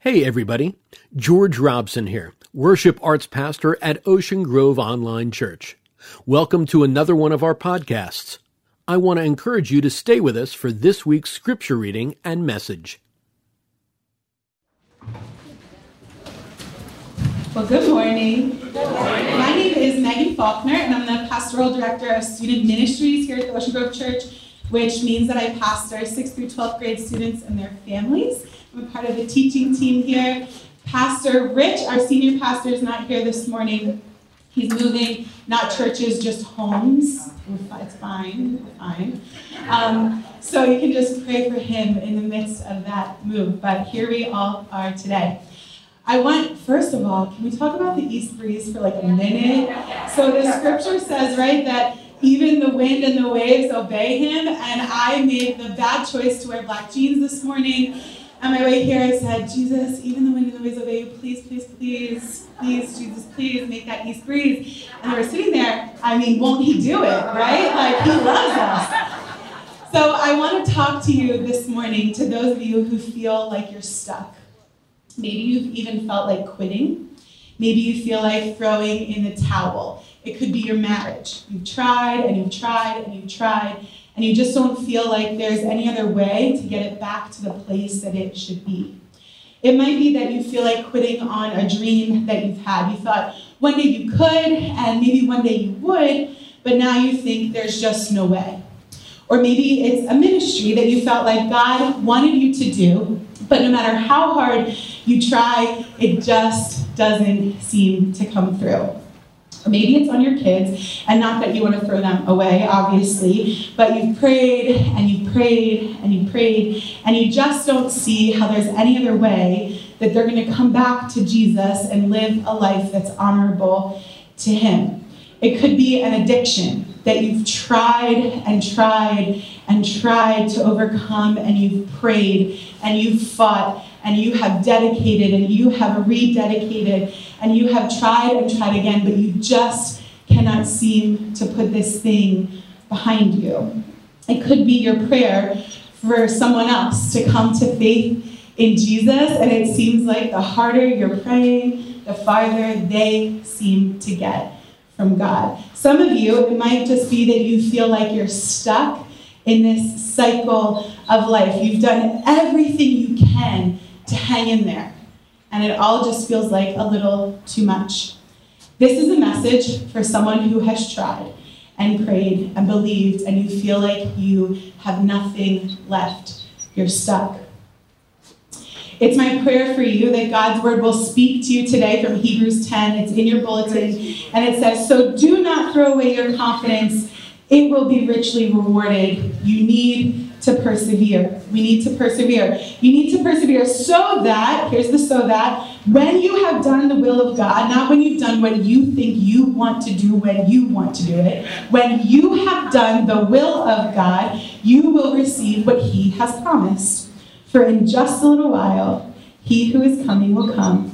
Hey, everybody. George Robson here, worship arts pastor at Ocean Grove Online Church. Welcome to another one of our podcasts. I want to encourage you to stay with us for this week's scripture reading and message. Well, good morning. Good morning. My name is Megan Faulkner, and I'm the pastoral director of student ministries here at the Ocean Grove Church, which means that I pastor 6th through 12th grade students and their families. I'm part of the teaching team here. Pastor Rich, our senior pastor, is not here this morning. He's moving, not churches, just homes. It's fine, fine. Um, so you can just pray for him in the midst of that move. But here we all are today. I want, first of all, can we talk about the east breeze for like a minute? So the scripture says, right, that even the wind and the waves obey him. And I made the bad choice to wear black jeans this morning on my way here, I said, Jesus, even the wind and the waves obey you. Please, please, please, please, Jesus, please make that east breeze. And we were sitting there. I mean, won't he do it, right? Like, he loves us. So I want to talk to you this morning, to those of you who feel like you're stuck. Maybe you've even felt like quitting. Maybe you feel like throwing in the towel. It could be your marriage. You've tried and you've tried and you've tried, and you just don't feel like there's any other way to get it back to the place that it should be. It might be that you feel like quitting on a dream that you've had. You thought one day you could, and maybe one day you would, but now you think there's just no way. Or maybe it's a ministry that you felt like God wanted you to do, but no matter how hard you try, it just doesn't seem to come through. Maybe it's on your kids, and not that you want to throw them away, obviously, but you've prayed and you've prayed and you've prayed, and you just don't see how there's any other way that they're going to come back to Jesus and live a life that's honorable to Him. It could be an addiction that you've tried and tried and tried to overcome, and you've prayed and you've fought and you have dedicated and you have rededicated and you have tried and tried again, but you just cannot seem to put this thing behind you. It could be your prayer for someone else to come to faith in Jesus, and it seems like the harder you're praying, the farther they seem to get from God. Some of you, it might just be that you feel like you're stuck in this cycle of life. You've done everything you can hang in there. And it all just feels like a little too much. This is a message for someone who has tried and prayed and believed, and you feel like you have nothing left. You're stuck. It's my prayer for you that God's word will speak to you today from Hebrews 10. It's in your bulletin, and it says, So do not throw away your confidence, it will be richly rewarded. You need to persevere. We need to persevere. You need to persevere so that, here's the so that, when you have done the will of God, not when you've done what you think you want to do when you want to do it, when you have done the will of God, you will receive what He has promised. For in just a little while, He who is coming will come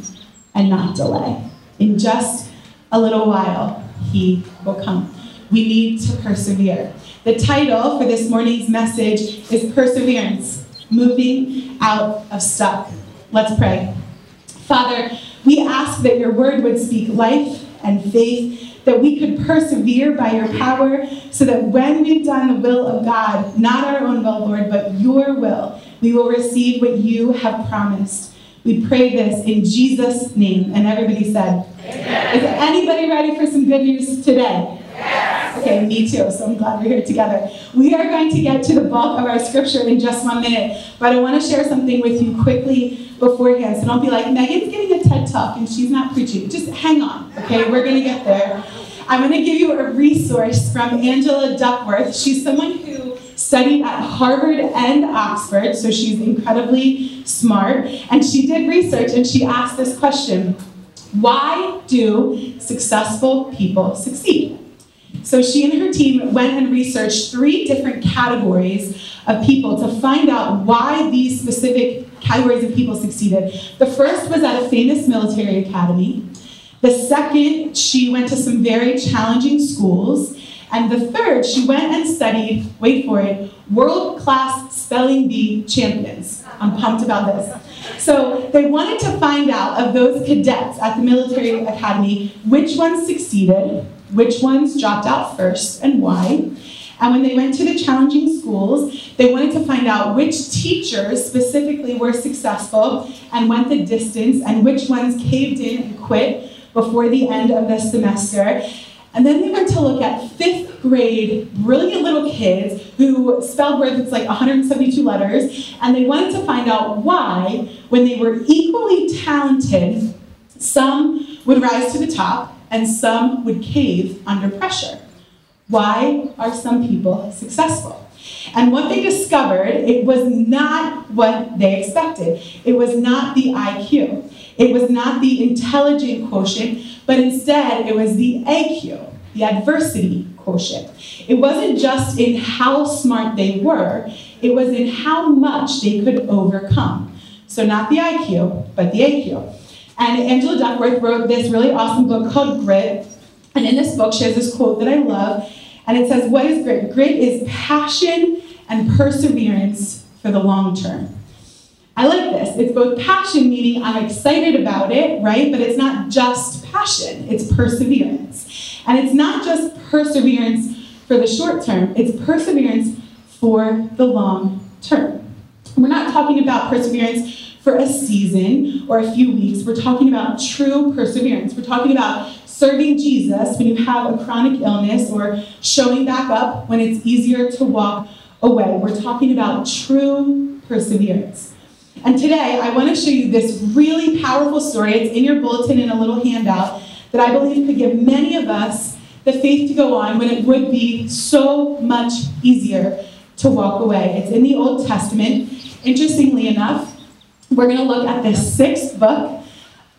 and not delay. In just a little while, He will come. We need to persevere. The title for this morning's message is Perseverance Moving Out of Stuck. Let's pray. Father, we ask that your word would speak life and faith, that we could persevere by your power, so that when we've done the will of God, not our own will, Lord, but your will, we will receive what you have promised. We pray this in Jesus' name. And everybody said, Amen. Is anybody ready for some good news today? Okay, me too, so I'm glad we're here together. We are going to get to the bulk of our scripture in just one minute, but I want to share something with you quickly beforehand. So don't be like, Megan's giving a TED talk and she's not preaching. Just hang on, okay? We're going to get there. I'm going to give you a resource from Angela Duckworth. She's someone who studied at Harvard and Oxford, so she's incredibly smart. And she did research and she asked this question Why do successful people succeed? So she and her team went and researched three different categories of people to find out why these specific categories of people succeeded. The first was at a famous military academy. The second, she went to some very challenging schools. And the third, she went and studied, wait for it, world class spelling bee champions. I'm pumped about this. So they wanted to find out of those cadets at the military academy which ones succeeded, which ones dropped out first, and why. And when they went to the challenging schools, they wanted to find out which teachers specifically were successful and went the distance, and which ones caved in and quit before the end of the semester. And then they went to look at fifth grade, brilliant little kids who spelled words that's like 172 letters, and they wanted to find out why, when they were equally talented, some would rise to the top and some would cave under pressure. Why are some people successful? And what they discovered, it was not what they expected. It was not the IQ. It was not the intelligent quotient, but instead it was the AQ, the adversity quotient. It wasn't just in how smart they were, it was in how much they could overcome. So, not the IQ, but the AQ. And Angela Duckworth wrote this really awesome book called Grit. And in this book, she has this quote that I love. And it says, What is grit? Grit is passion and perseverance for the long term. I like this. It's both passion, meaning I'm excited about it, right? But it's not just passion, it's perseverance. And it's not just perseverance for the short term, it's perseverance for the long term. We're not talking about perseverance for a season or a few weeks. We're talking about true perseverance. We're talking about serving Jesus when you have a chronic illness or showing back up when it's easier to walk away. We're talking about true perseverance. And today, I want to show you this really powerful story. It's in your bulletin in a little handout that I believe could give many of us the faith to go on when it would be so much easier to walk away. It's in the Old Testament. Interestingly enough, we're going to look at the sixth book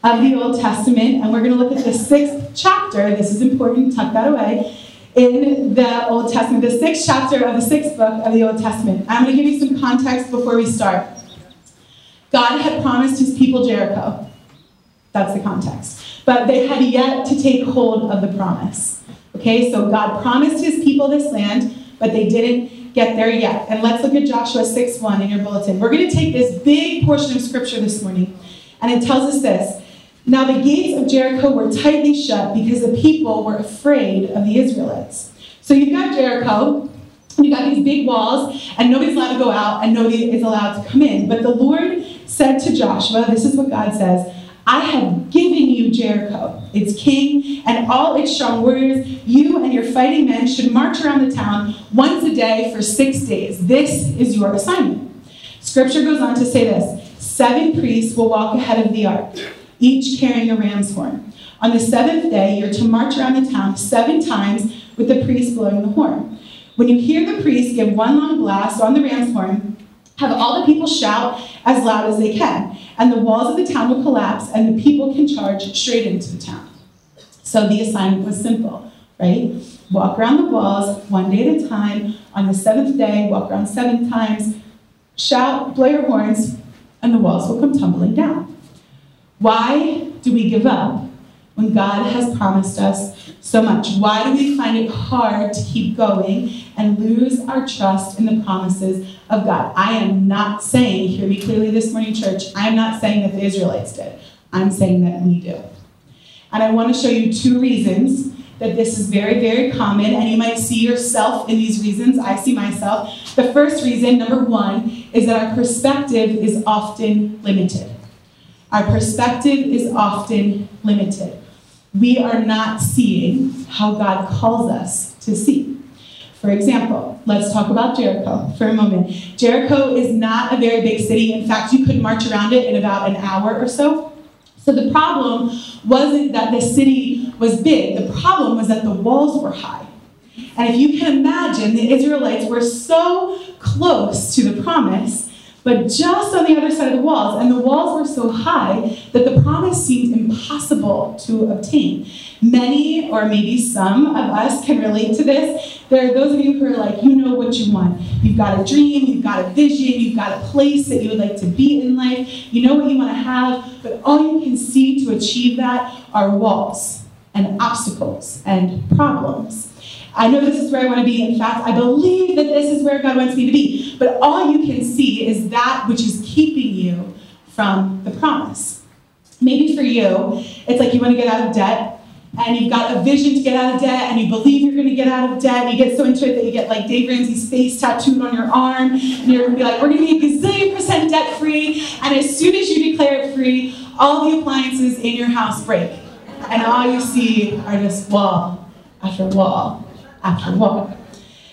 of the Old Testament, and we're going to look at the sixth chapter. This is important, tuck that away. In the Old Testament, the sixth chapter of the sixth book of the Old Testament. I'm going to give you some context before we start. God had promised his people Jericho. That's the context. But they had yet to take hold of the promise. Okay, so God promised his people this land, but they didn't get there yet. And let's look at Joshua 6 1 in your bulletin. We're going to take this big portion of scripture this morning, and it tells us this. Now the gates of Jericho were tightly shut because the people were afraid of the Israelites. So you've got Jericho, you've got these big walls, and nobody's allowed to go out, and nobody is allowed to come in. But the Lord said to Joshua, This is what God says I have given you Jericho, its king, and all its strong warriors. You and your fighting men should march around the town once a day for six days. This is your assignment. Scripture goes on to say this Seven priests will walk ahead of the ark, each carrying a ram's horn. On the seventh day, you're to march around the town seven times with the priest blowing the horn. When you hear the priest give one long blast on the ram's horn, have all the people shout as loud as they can, and the walls of the town will collapse, and the people can charge straight into the town. So the assignment was simple, right? Walk around the walls one day at a time. On the seventh day, walk around seven times, shout, blow your horns, and the walls will come tumbling down. Why do we give up when God has promised us so much? Why do we find it hard to keep going and lose our trust in the promises of God? I am not saying, hear me clearly this morning, church, I am not saying that the Israelites did. I'm saying that we do. And I want to show you two reasons that this is very, very common, and you might see yourself in these reasons. I see myself. The first reason, number one, is that our perspective is often limited. Our perspective is often limited. We are not seeing how God calls us to see. For example, let's talk about Jericho for a moment. Jericho is not a very big city. In fact, you could march around it in about an hour or so. So the problem wasn't that the city was big, the problem was that the walls were high. And if you can imagine, the Israelites were so close to the promise, but just on the other side of the walls, and the walls were so high that the promise seemed impossible to obtain. Many, or maybe some of us, can relate to this. There are those of you who are like, you know what you want. You've got a dream, you've got a vision, you've got a place that you would like to be in life, you know what you want to have, but all you can see to achieve that are walls and obstacles and problems. I know this is where I want to be. In fact, I believe that this is where God wants me to be. But all you can see is that which is keeping you from the promise. Maybe for you, it's like you want to get out of debt and you've got a vision to get out of debt and you believe you're going to get out of debt and you get so into it that you get like Dave Ramsey's face tattooed on your arm and you're going to be like, we're going to be a gazillion percent debt free. And as soon as you declare it free, all the appliances in your house break. And all you see are just wall after wall after wall.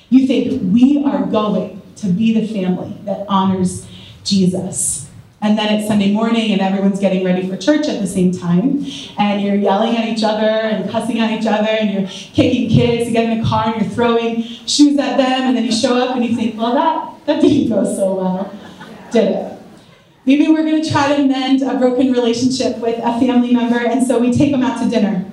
You think, we are going to be the family that honors Jesus. And then it's Sunday morning and everyone's getting ready for church at the same time. And you're yelling at each other and cussing at each other and you're kicking kids to get in the car and you're throwing shoes at them. And then you show up and you think, well, that, that didn't go so well, did it? Maybe we're going to try to mend a broken relationship with a family member. And so we take them out to dinner.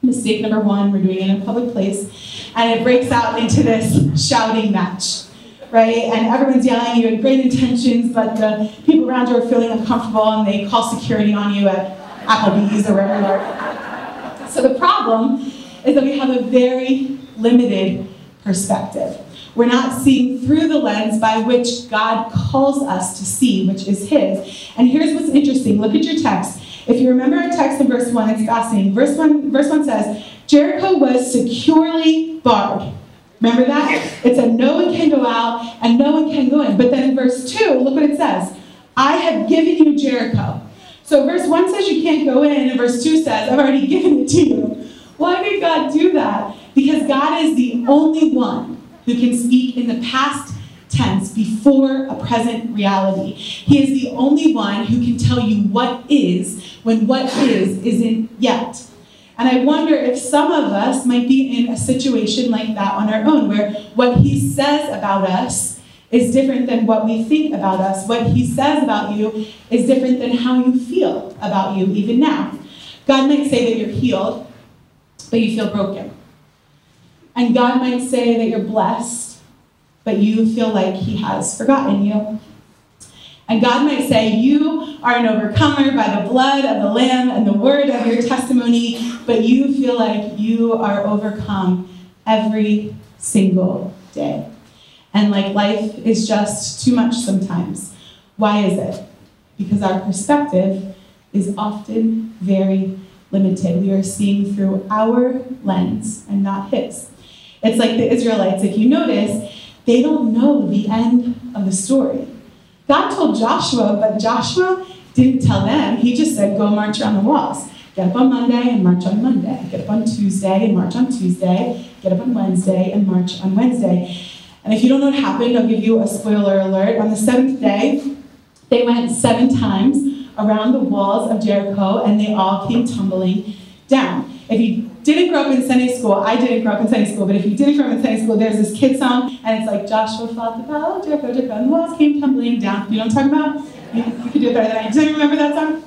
Mistake number one, we're doing it in a public place. And it breaks out into this shouting match right? And everyone's yelling, you had great intentions, but the people around you are feeling uncomfortable and they call security on you at Applebee's or wherever you are. So the problem is that we have a very limited perspective. We're not seeing through the lens by which God calls us to see, which is His. And here's what's interesting look at your text. If you remember our text in verse 1, it's fascinating. Verse 1, verse 1 says, Jericho was securely barred. Remember that? It said no one can go out and no one can go in. But then in verse 2, look what it says I have given you Jericho. So verse 1 says you can't go in, and verse 2 says, I've already given it to you. Why did God do that? Because God is the only one who can speak in the past tense before a present reality. He is the only one who can tell you what is when what is isn't yet. And I wonder if some of us might be in a situation like that on our own, where what he says about us is different than what we think about us. What he says about you is different than how you feel about you, even now. God might say that you're healed, but you feel broken. And God might say that you're blessed, but you feel like he has forgotten you. And God might say, You are an overcomer by the blood of the Lamb and the word of your testimony, but you feel like you are overcome every single day. And like life is just too much sometimes. Why is it? Because our perspective is often very limited. We are seeing through our lens and not His. It's like the Israelites, if you notice, they don't know the end of the story. God told Joshua, but Joshua didn't tell them. He just said, go march around the walls. Get up on Monday and march on Monday. Get up on Tuesday and march on Tuesday. Get up on Wednesday and march on Wednesday. And if you don't know what happened, I'll give you a spoiler alert. On the seventh day, they went seven times around the walls of Jericho and they all came tumbling down. If you didn't grow up in Sunday school, I didn't grow up in Sunday school, but if you didn't grow up in Sunday school, there's this kid song, and it's like Joshua fought the battle, Jericho, Jericho, and the walls came tumbling down. You know what I'm talking about? You, you could do it better than I. Do you remember that song?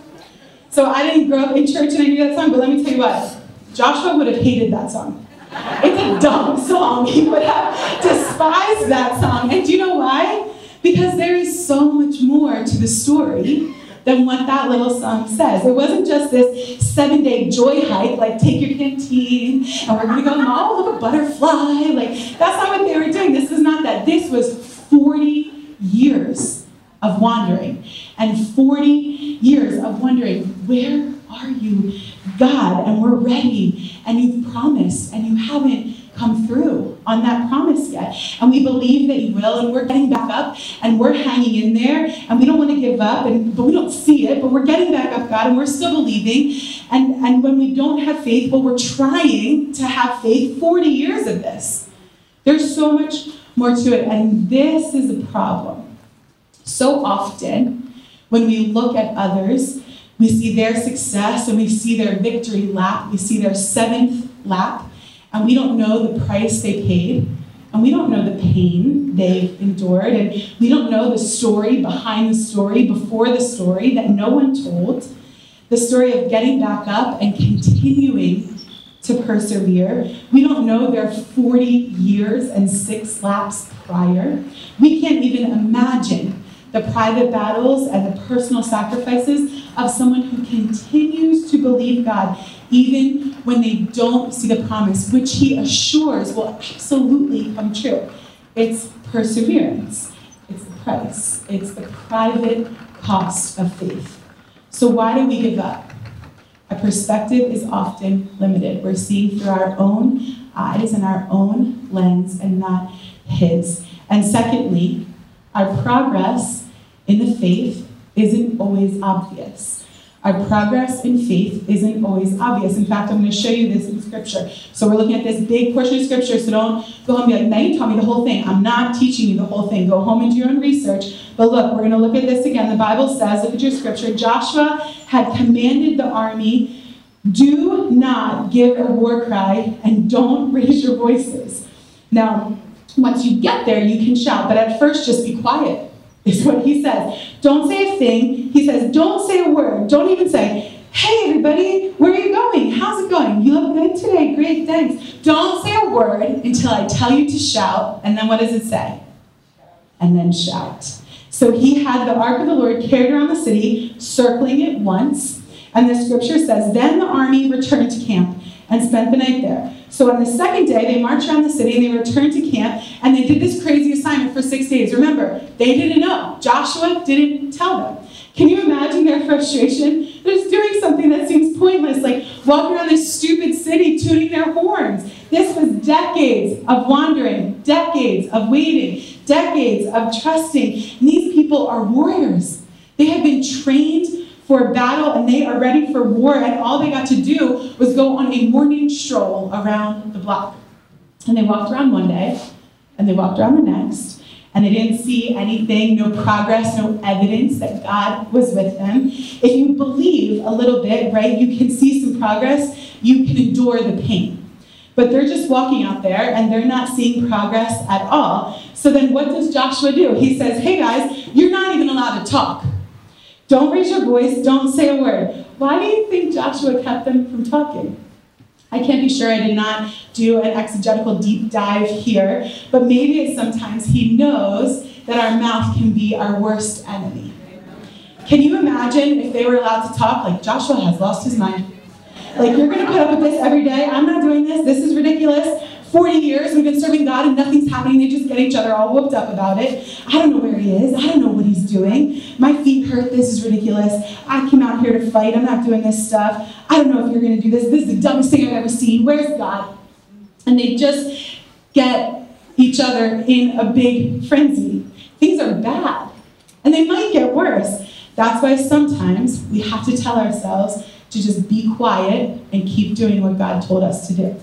So I didn't grow up in church and I knew that song, but let me tell you what, Joshua would have hated that song. It's a dumb song. He would have despised that song. And do you know why? Because there is so much more to the story than what that little song says. It wasn't just this seven day joy hike, like take your canteen and we're gonna go, oh, look, a butterfly. Like, that's not what they were doing. This is not that. This was 40 years of wandering and 40 years of wondering, where are you, God? And we're ready, and you've promised, and you haven't come through on that promise yet. And we believe that you will, and we're getting back up and we're hanging in there and we don't want to give up, and but we don't see it, but we're getting back up, God, and we're still believing. And, and when we don't have faith, well, we're trying to have faith 40 years of this. There's so much more to it, and this is a problem. So often, when we look at others, we see their success and we see their victory lap, we see their seventh lap, and we don't know the price they paid, and we don't know the pain they endured, and we don't know the story behind the story, before the story that no one told, the story of getting back up and continuing to persevere. We don't know their 40 years and six laps prior. We can't even imagine the private battles and the personal sacrifices of someone who continues to believe God even when they don't see the promise, which he assures will absolutely come true. It's perseverance, it's the price, it's the private cost of faith. So why do we give up? Our perspective is often limited. We're seeing through our own eyes and our own lens and not His. And secondly, our progress in the faith isn't always obvious. Our progress in faith isn't always obvious. In fact, I'm going to show you this in Scripture. So we're looking at this big portion of Scripture, so don't go home and be like, now you taught me the whole thing. I'm not teaching you the whole thing. Go home and do your own research. But look, we're going to look at this again. The Bible says, look at your Scripture. Joshua had commanded the army, do not give a war cry and don't raise your voices. Now, once you get there, you can shout, but at first, just be quiet is what he says. Don't say a thing. He says, don't say a word. Don't even say, hey, everybody, where are you going? How's it going? You look good today. Great, thanks. Don't say a word until I tell you to shout. And then what does it say? And then shout. So he had the ark of the Lord carried around the city, circling it once. And the scripture says, Then the army returned to camp and spent the night there. So on the second day, they marched around the city and they returned to camp and they did this crazy assignment for six days. Remember, they didn't know. Joshua didn't tell them. Can you imagine their frustration? They're just doing something that seems pointless, like walking around this stupid city tooting their horns. This was decades of wandering, decades of waiting, decades of trusting. And these people are warriors. They have been trained for battle and they are ready for war, and all they got to do was go on a morning stroll around the block. And they walked around one day, and they walked around the next, and they didn't see anything, no progress, no evidence that God was with them. If you believe a little bit, right, you can see some progress, you can endure the pain. But they're just walking out there and they're not seeing progress at all. So then what does Joshua do? He says, Hey guys, you're not even allowed to talk. Don't raise your voice, don't say a word. Why do you think Joshua kept them from talking? I can't be sure, I did not do an exegetical deep dive here, but maybe it's sometimes he knows that our mouth can be our worst enemy. Can you imagine if they were allowed to talk like Joshua has lost his mind? Like, you're gonna put up with this every day. I'm not doing this. This is ridiculous. 40 years we've been serving God and nothing's happening. They just get each other all whooped up about it. I don't know where he is. I don't know what he's doing. My feet hurt. This is ridiculous. I came out here to fight. I'm not doing this stuff. I don't know if you're going to do this. This is the dumbest thing I've ever seen. Where's God? And they just get each other in a big frenzy. Things are bad. And they might get worse. That's why sometimes we have to tell ourselves to just be quiet and keep doing what God told us to do.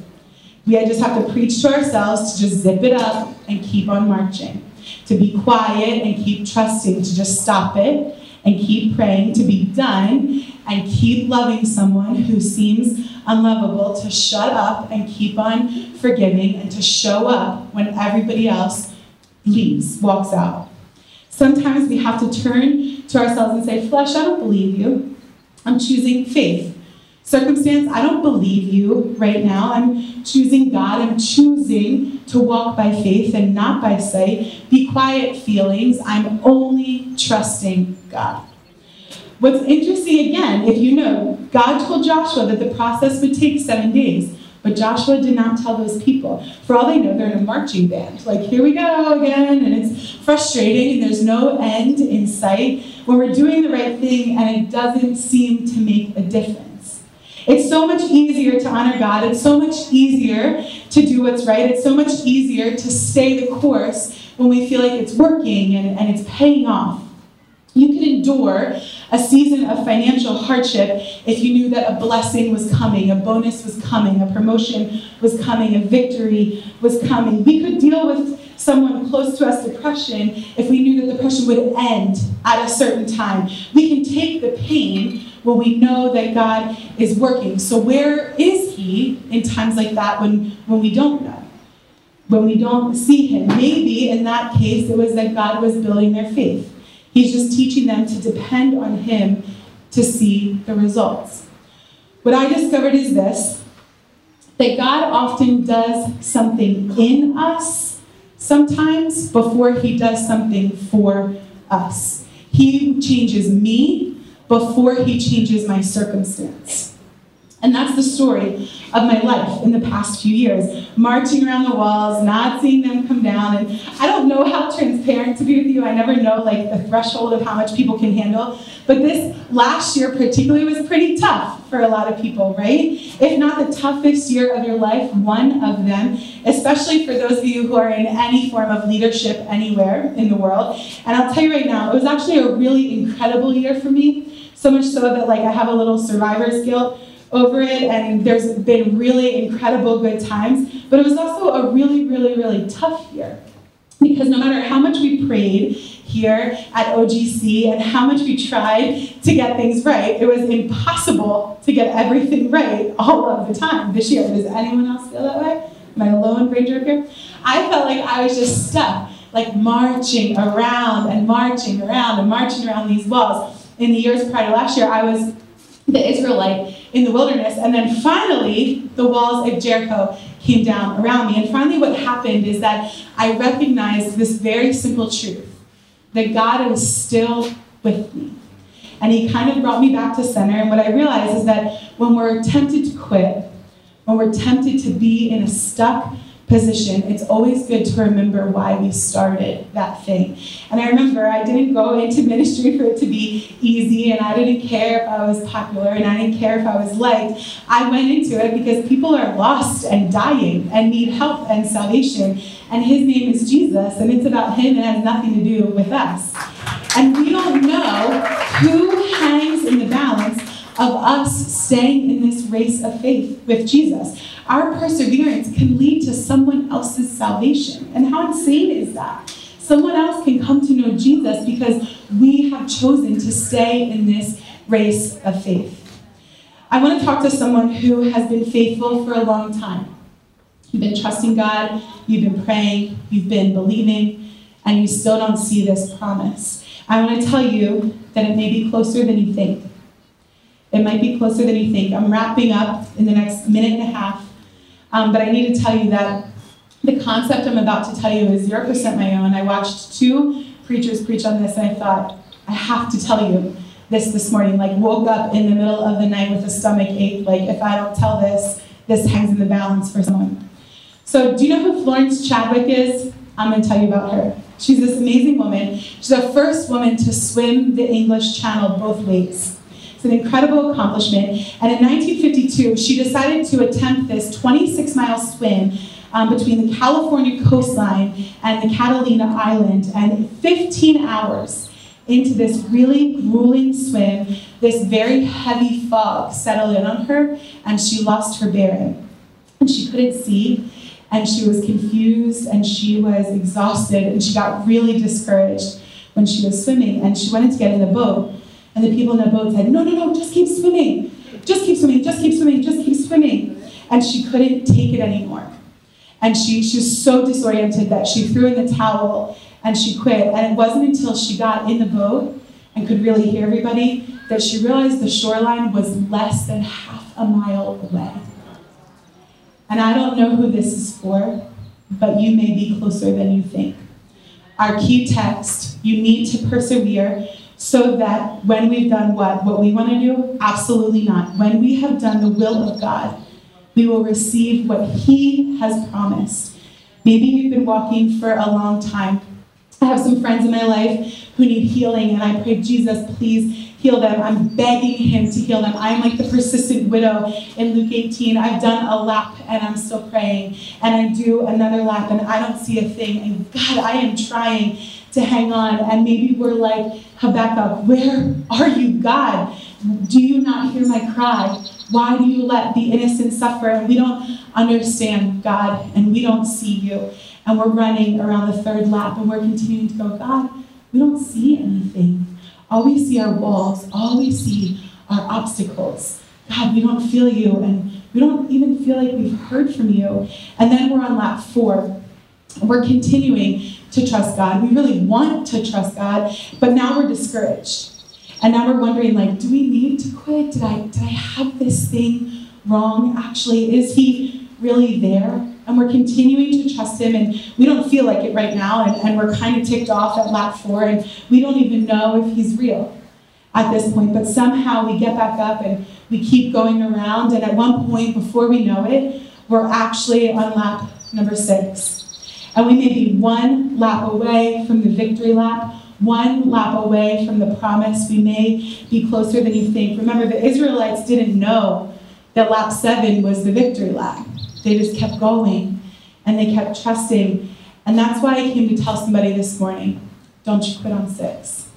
We just have to preach to ourselves to just zip it up and keep on marching. To be quiet and keep trusting, to just stop it and keep praying, to be done and keep loving someone who seems unlovable, to shut up and keep on forgiving, and to show up when everybody else leaves, walks out. Sometimes we have to turn to ourselves and say, Flesh, I don't believe you. I'm choosing faith. Circumstance, I don't believe you right now. I'm choosing God. I'm choosing to walk by faith and not by sight. Be quiet, feelings. I'm only trusting God. What's interesting again, if you know, God told Joshua that the process would take seven days. But Joshua did not tell those people. For all they know, they're in a marching band. Like, here we go again, and it's frustrating, and there's no end in sight when we're doing the right thing and it doesn't seem to make a difference. It's so much easier to honor God. It's so much easier to do what's right. It's so much easier to stay the course when we feel like it's working and, and it's paying off. You can endure a season of financial hardship if you knew that a blessing was coming, a bonus was coming, a promotion was coming, a victory was coming. We could deal with someone close to us depression if we knew that depression would end at a certain time. We can take the pain when we know that God is working. So where is he in times like that when, when we don't know? When we don't see him? Maybe in that case it was that God was building their faith. He's just teaching them to depend on him to see the results. What I discovered is this that God often does something in us sometimes before he does something for us. He changes me before he changes my circumstance. And that's the story of my life in the past few years. Marching around the walls, not seeing them come down. And I don't know how transparent to be with you. I never know like the threshold of how much people can handle. But this last year particularly was pretty tough for a lot of people, right? If not the toughest year of your life, one of them, especially for those of you who are in any form of leadership anywhere in the world. And I'll tell you right now, it was actually a really incredible year for me. So much so that like I have a little survivor's guilt over it, and there's been really incredible good times. But it was also a really, really, really tough year. Because no matter how much we prayed here at OGC and how much we tried to get things right, it was impossible to get everything right all of the time this year. Does anyone else feel that way? Am I alone, Ranger here? I felt like I was just stuck, like marching around and marching around and marching around these walls. In the years prior to last year, I was the Israelite in the wilderness. And then finally, the walls of Jericho came down around me. And finally, what happened is that I recognized this very simple truth that God was still with me. And He kind of brought me back to center. And what I realized is that when we're tempted to quit, when we're tempted to be in a stuck position, it's always good to remember why we started that thing. And I remember I didn't go into ministry for it to be easy, and I didn't care if I was popular, and I didn't care if I was liked. I went into it because people are lost and dying and need help and salvation. And his name is Jesus, and it's about him and has nothing to do with us. And we don't know who hangs in the balance of us staying in this race of faith with Jesus our perseverance can lead to someone else's salvation. And how insane is that? Someone else can come to know Jesus because we have chosen to stay in this race of faith. I want to talk to someone who has been faithful for a long time. You've been trusting God, you've been praying, you've been believing, and you still don't see this promise. I want to tell you that it may be closer than you think. It might be closer than you think. I'm wrapping up in the next minute and a half. Um, but I need to tell you that the concept I'm about to tell you is 0% my own. I watched two preachers preach on this, and I thought, I have to tell you this this morning. Like, woke up in the middle of the night with a stomach ache. Like, if I don't tell this, this hangs in the balance for someone. So, do you know who Florence Chadwick is? I'm going to tell you about her. She's this amazing woman. She's the first woman to swim the English Channel both ways. It's an incredible accomplishment. And in 1952, she decided to attempt this 26 mile swim um, between the California coastline and the Catalina Island. And 15 hours into this really grueling swim, this very heavy fog settled in on her, and she lost her bearing. And she couldn't see, and she was confused, and she was exhausted, and she got really discouraged when she was swimming. And she wanted to get in the boat. And the people in the boat said, No, no, no, just keep swimming. Just keep swimming, just keep swimming, just keep swimming. And she couldn't take it anymore. And she, she was so disoriented that she threw in the towel and she quit. And it wasn't until she got in the boat and could really hear everybody that she realized the shoreline was less than half a mile away. And I don't know who this is for, but you may be closer than you think. Our key text, you need to persevere so that when we've done what? What we want to do? Absolutely not. When we have done the will of God, we will receive what He has promised. Maybe you've been walking for a long time. I have some friends in my life who need healing, and I pray, Jesus, please heal them. I'm begging Him to heal them. I'm like the persistent widow in Luke 18. I've done a lap and I'm still praying, and I do another lap and I don't see a thing. And God, I am trying to hang on. And maybe we're like Habakkuk, where are you, God? Do you not hear my cry? Why do you let the innocent suffer? And we don't understand God, and we don't see you. And we're running around the third lap, and we're continuing to go, God, we don't see anything. All we see are walls. All we see are obstacles. God, we don't feel you, and we don't even feel like we've heard from you. And then we're on lap four. We're continuing to trust God. We really want to trust God, but now we're discouraged. And now we're wondering, like, do we need to quit? Did I did I have this thing wrong? Actually, is he really there? And we're continuing to trust him, and we don't feel like it right now, and, and we're kind of ticked off at lap four, and we don't even know if he's real. at this point, but somehow we get back up and we keep going around. And at one point, before we know it, we're actually on lap number six. And we may be one lap away from the victory lap, one lap away from the promise. We may be closer than you think. Remember, the Israelites didn't know that lap seven was the victory lap. They just kept going and they kept trusting. And that's why I came to tell somebody this morning don't you quit on six.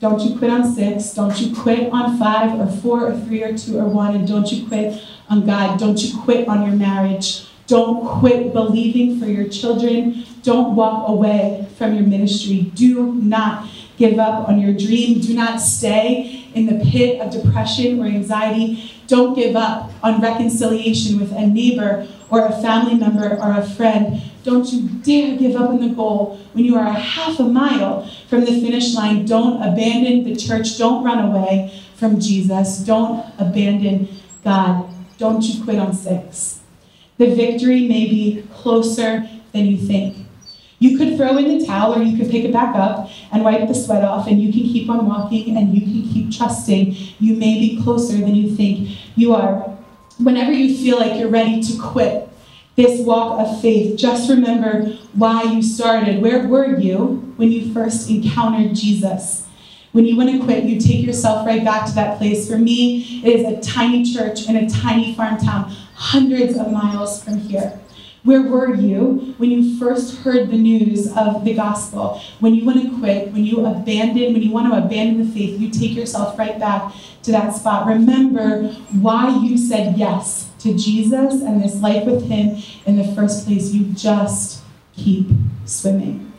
Don't you quit on six. Don't you quit on five or four or three or two or one. And don't you quit on God. Don't you quit on your marriage. Don't quit believing for your children. Don't walk away from your ministry. Do not give up on your dream. Do not stay in the pit of depression or anxiety. Don't give up on reconciliation with a neighbor or a family member or a friend. Don't you dare give up on the goal when you are a half a mile from the finish line. Don't abandon the church. Don't run away from Jesus. Don't abandon God. Don't you quit on six. The victory may be closer than you think. You could throw in the towel or you could pick it back up and wipe the sweat off, and you can keep on walking and you can keep trusting. You may be closer than you think you are. Whenever you feel like you're ready to quit this walk of faith, just remember why you started. Where were you when you first encountered Jesus? When you want to quit, you take yourself right back to that place. For me, it is a tiny church in a tiny farm town, hundreds of miles from here. Where were you when you first heard the news of the gospel? When you want to quit, when you abandon, when you want to abandon the faith, you take yourself right back to that spot. Remember why you said yes to Jesus and this life with Him in the first place. You just keep swimming.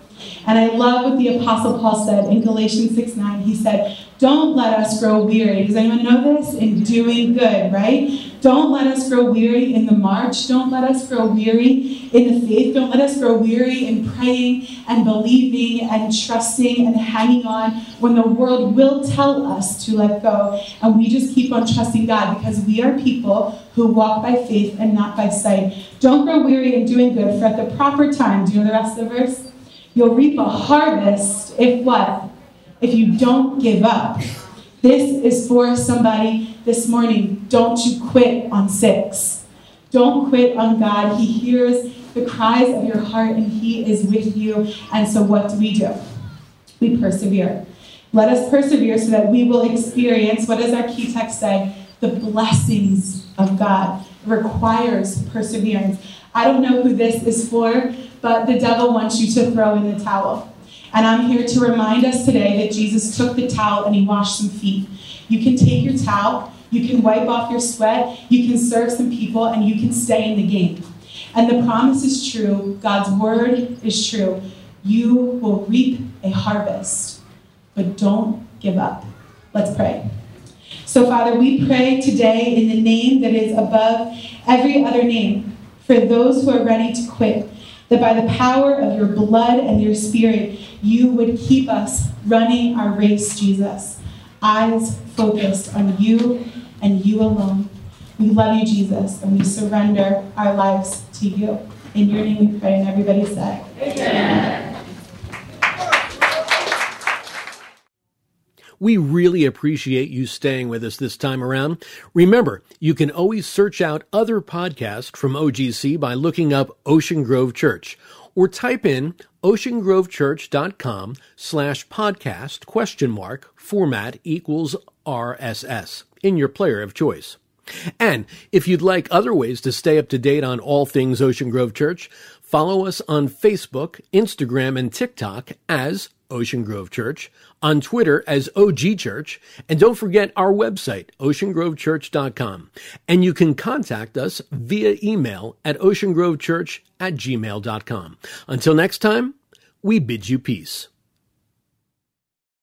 And I love what the Apostle Paul said in Galatians 6 9. He said, Don't let us grow weary. Does anyone know this? In doing good, right? Don't let us grow weary in the march. Don't let us grow weary in the faith. Don't let us grow weary in praying and believing and trusting and hanging on when the world will tell us to let go. And we just keep on trusting God because we are people who walk by faith and not by sight. Don't grow weary in doing good, for at the proper time, do you know the rest of the verse? You'll reap a harvest if what? If you don't give up. This is for somebody this morning. Don't you quit on six. Don't quit on God. He hears the cries of your heart and He is with you. And so, what do we do? We persevere. Let us persevere so that we will experience what does our key text say? The blessings of God. Requires perseverance. I don't know who this is for, but the devil wants you to throw in the towel. And I'm here to remind us today that Jesus took the towel and he washed some feet. You can take your towel, you can wipe off your sweat, you can serve some people, and you can stay in the game. And the promise is true, God's word is true. You will reap a harvest, but don't give up. Let's pray. So, Father, we pray today in the name that is above every other name for those who are ready to quit that by the power of your blood and your spirit, you would keep us running our race, Jesus. Eyes focused on you and you alone. We love you, Jesus, and we surrender our lives to you. In your name we pray, and everybody say, Amen. We really appreciate you staying with us this time around. Remember, you can always search out other podcasts from OGC by looking up Ocean Grove Church or type in oceangrovechurch.com slash podcast question mark format equals RSS in your player of choice. And if you'd like other ways to stay up to date on all things Ocean Grove Church, follow us on Facebook, Instagram, and TikTok as Ocean Grove Church, on Twitter as OG Church, and don't forget our website, oceangrovechurch.com. And you can contact us via email at oceangrovechurch at gmail.com. Until next time, we bid you peace.